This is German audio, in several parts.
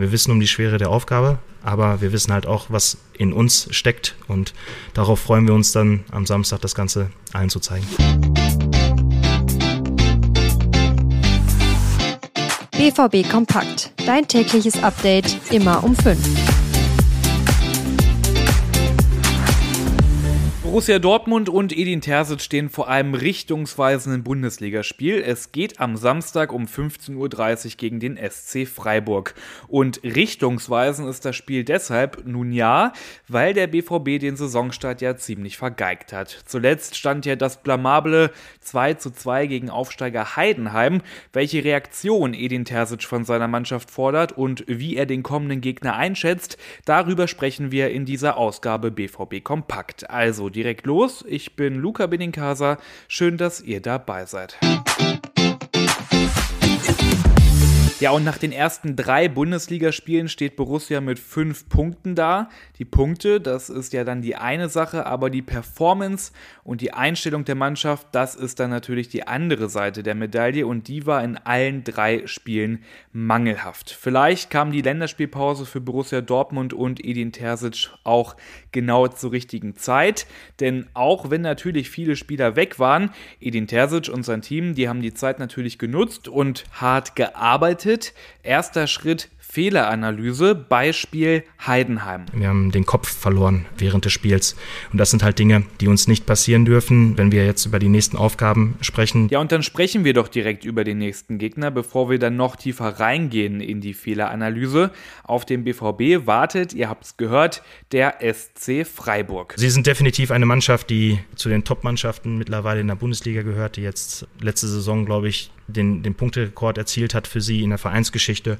Wir wissen um die Schwere der Aufgabe, aber wir wissen halt auch, was in uns steckt und darauf freuen wir uns dann am Samstag das Ganze allen zu zeigen. BVB Kompakt. Dein tägliches Update immer um 5. Borussia Dortmund und Edin Terzic stehen vor einem richtungsweisenden Bundesligaspiel. Es geht am Samstag um 15.30 Uhr gegen den SC Freiburg. Und richtungsweisend ist das Spiel deshalb nun ja, weil der BVB den Saisonstart ja ziemlich vergeigt hat. Zuletzt stand ja das blamable 2 zu 2 gegen Aufsteiger Heidenheim. Welche Reaktion Edin Terzic von seiner Mannschaft fordert und wie er den kommenden Gegner einschätzt, darüber sprechen wir in dieser Ausgabe BVB Kompakt. Also die direkt los. Ich bin Luca Benincasa. Schön, dass ihr dabei seid. Ja, und nach den ersten drei Bundesligaspielen steht Borussia mit fünf Punkten da. Die Punkte, das ist ja dann die eine Sache, aber die Performance und die Einstellung der Mannschaft, das ist dann natürlich die andere Seite der Medaille und die war in allen drei Spielen mangelhaft. Vielleicht kam die Länderspielpause für Borussia Dortmund und Edin Terzic auch genau zur richtigen Zeit, denn auch wenn natürlich viele Spieler weg waren, Edin Terzic und sein Team, die haben die Zeit natürlich genutzt und hart gearbeitet bedeutet, erster Schritt Fehleranalyse, Beispiel Heidenheim. Wir haben den Kopf verloren während des Spiels. Und das sind halt Dinge, die uns nicht passieren dürfen, wenn wir jetzt über die nächsten Aufgaben sprechen. Ja, und dann sprechen wir doch direkt über den nächsten Gegner, bevor wir dann noch tiefer reingehen in die Fehleranalyse. Auf dem BVB wartet, ihr habt es gehört, der SC Freiburg. Sie sind definitiv eine Mannschaft, die zu den Top-Mannschaften mittlerweile in der Bundesliga gehört, die jetzt letzte Saison, glaube ich, den, den Punkterekord erzielt hat für sie in der Vereinsgeschichte.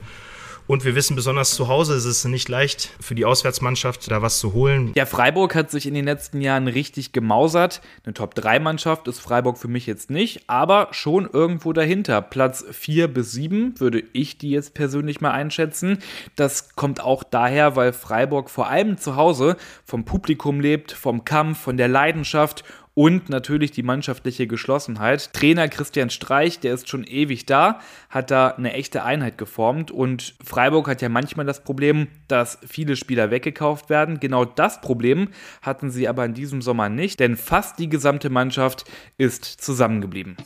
Und wir wissen besonders zu Hause ist es nicht leicht für die Auswärtsmannschaft da was zu holen. Ja, Freiburg hat sich in den letzten Jahren richtig gemausert. Eine Top-3-Mannschaft ist Freiburg für mich jetzt nicht, aber schon irgendwo dahinter. Platz 4 bis 7 würde ich die jetzt persönlich mal einschätzen. Das kommt auch daher, weil Freiburg vor allem zu Hause vom Publikum lebt, vom Kampf, von der Leidenschaft und natürlich die mannschaftliche Geschlossenheit. Trainer Christian Streich, der ist schon ewig da, hat da eine echte Einheit geformt und Freiburg hat ja manchmal das Problem, dass viele Spieler weggekauft werden. Genau das Problem hatten sie aber in diesem Sommer nicht, denn fast die gesamte Mannschaft ist zusammengeblieben.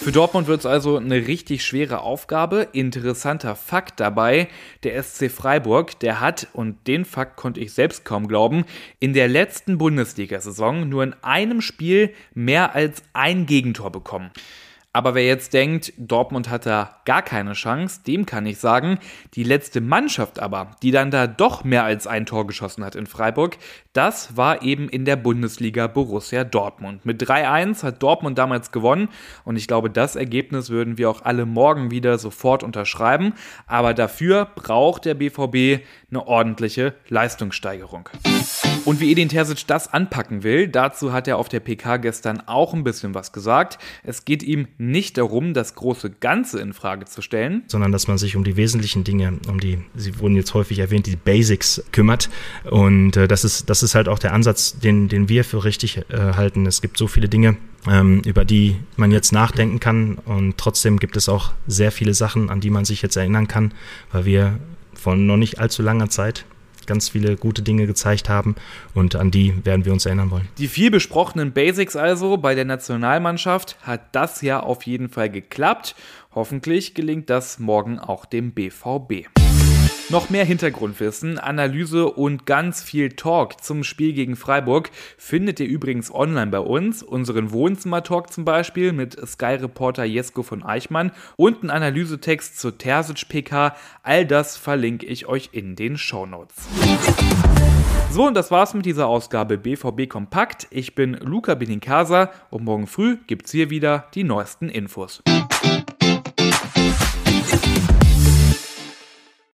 Für Dortmund wird es also eine richtig schwere Aufgabe. Interessanter Fakt dabei, der SC Freiburg, der hat, und den Fakt konnte ich selbst kaum glauben, in der letzten Bundesliga-Saison nur in einem Spiel mehr als ein Gegentor bekommen. Aber wer jetzt denkt, Dortmund hat da gar keine Chance, dem kann ich sagen, die letzte Mannschaft aber, die dann da doch mehr als ein Tor geschossen hat in Freiburg, das war eben in der Bundesliga Borussia Dortmund. Mit 3-1 hat Dortmund damals gewonnen und ich glaube, das Ergebnis würden wir auch alle morgen wieder sofort unterschreiben. Aber dafür braucht der BVB eine ordentliche Leistungssteigerung. Und wie Edin Terzic das anpacken will, dazu hat er auf der PK gestern auch ein bisschen was gesagt. Es geht ihm nicht darum, das große Ganze in Frage zu stellen, sondern dass man sich um die wesentlichen Dinge, um die, sie wurden jetzt häufig erwähnt, die Basics kümmert. Und äh, das ist, das ist halt auch der Ansatz, den, den wir für richtig äh, halten. Es gibt so viele Dinge, ähm, über die man jetzt nachdenken kann. Und trotzdem gibt es auch sehr viele Sachen, an die man sich jetzt erinnern kann, weil wir von noch nicht allzu langer Zeit ganz viele gute Dinge gezeigt haben und an die werden wir uns erinnern wollen. Die viel besprochenen Basics also bei der Nationalmannschaft hat das ja auf jeden Fall geklappt. Hoffentlich gelingt das morgen auch dem BVB. Noch mehr Hintergrundwissen, Analyse und ganz viel Talk zum Spiel gegen Freiburg findet ihr übrigens online bei uns. Unseren Wohnzimmer-Talk zum Beispiel mit Sky-Reporter Jesko von Eichmann und einen Analysetext zur Terzic-PK. All das verlinke ich euch in den Show Notes. So, und das war's mit dieser Ausgabe BVB Kompakt. Ich bin Luca Benincasa und morgen früh gibt's hier wieder die neuesten Infos.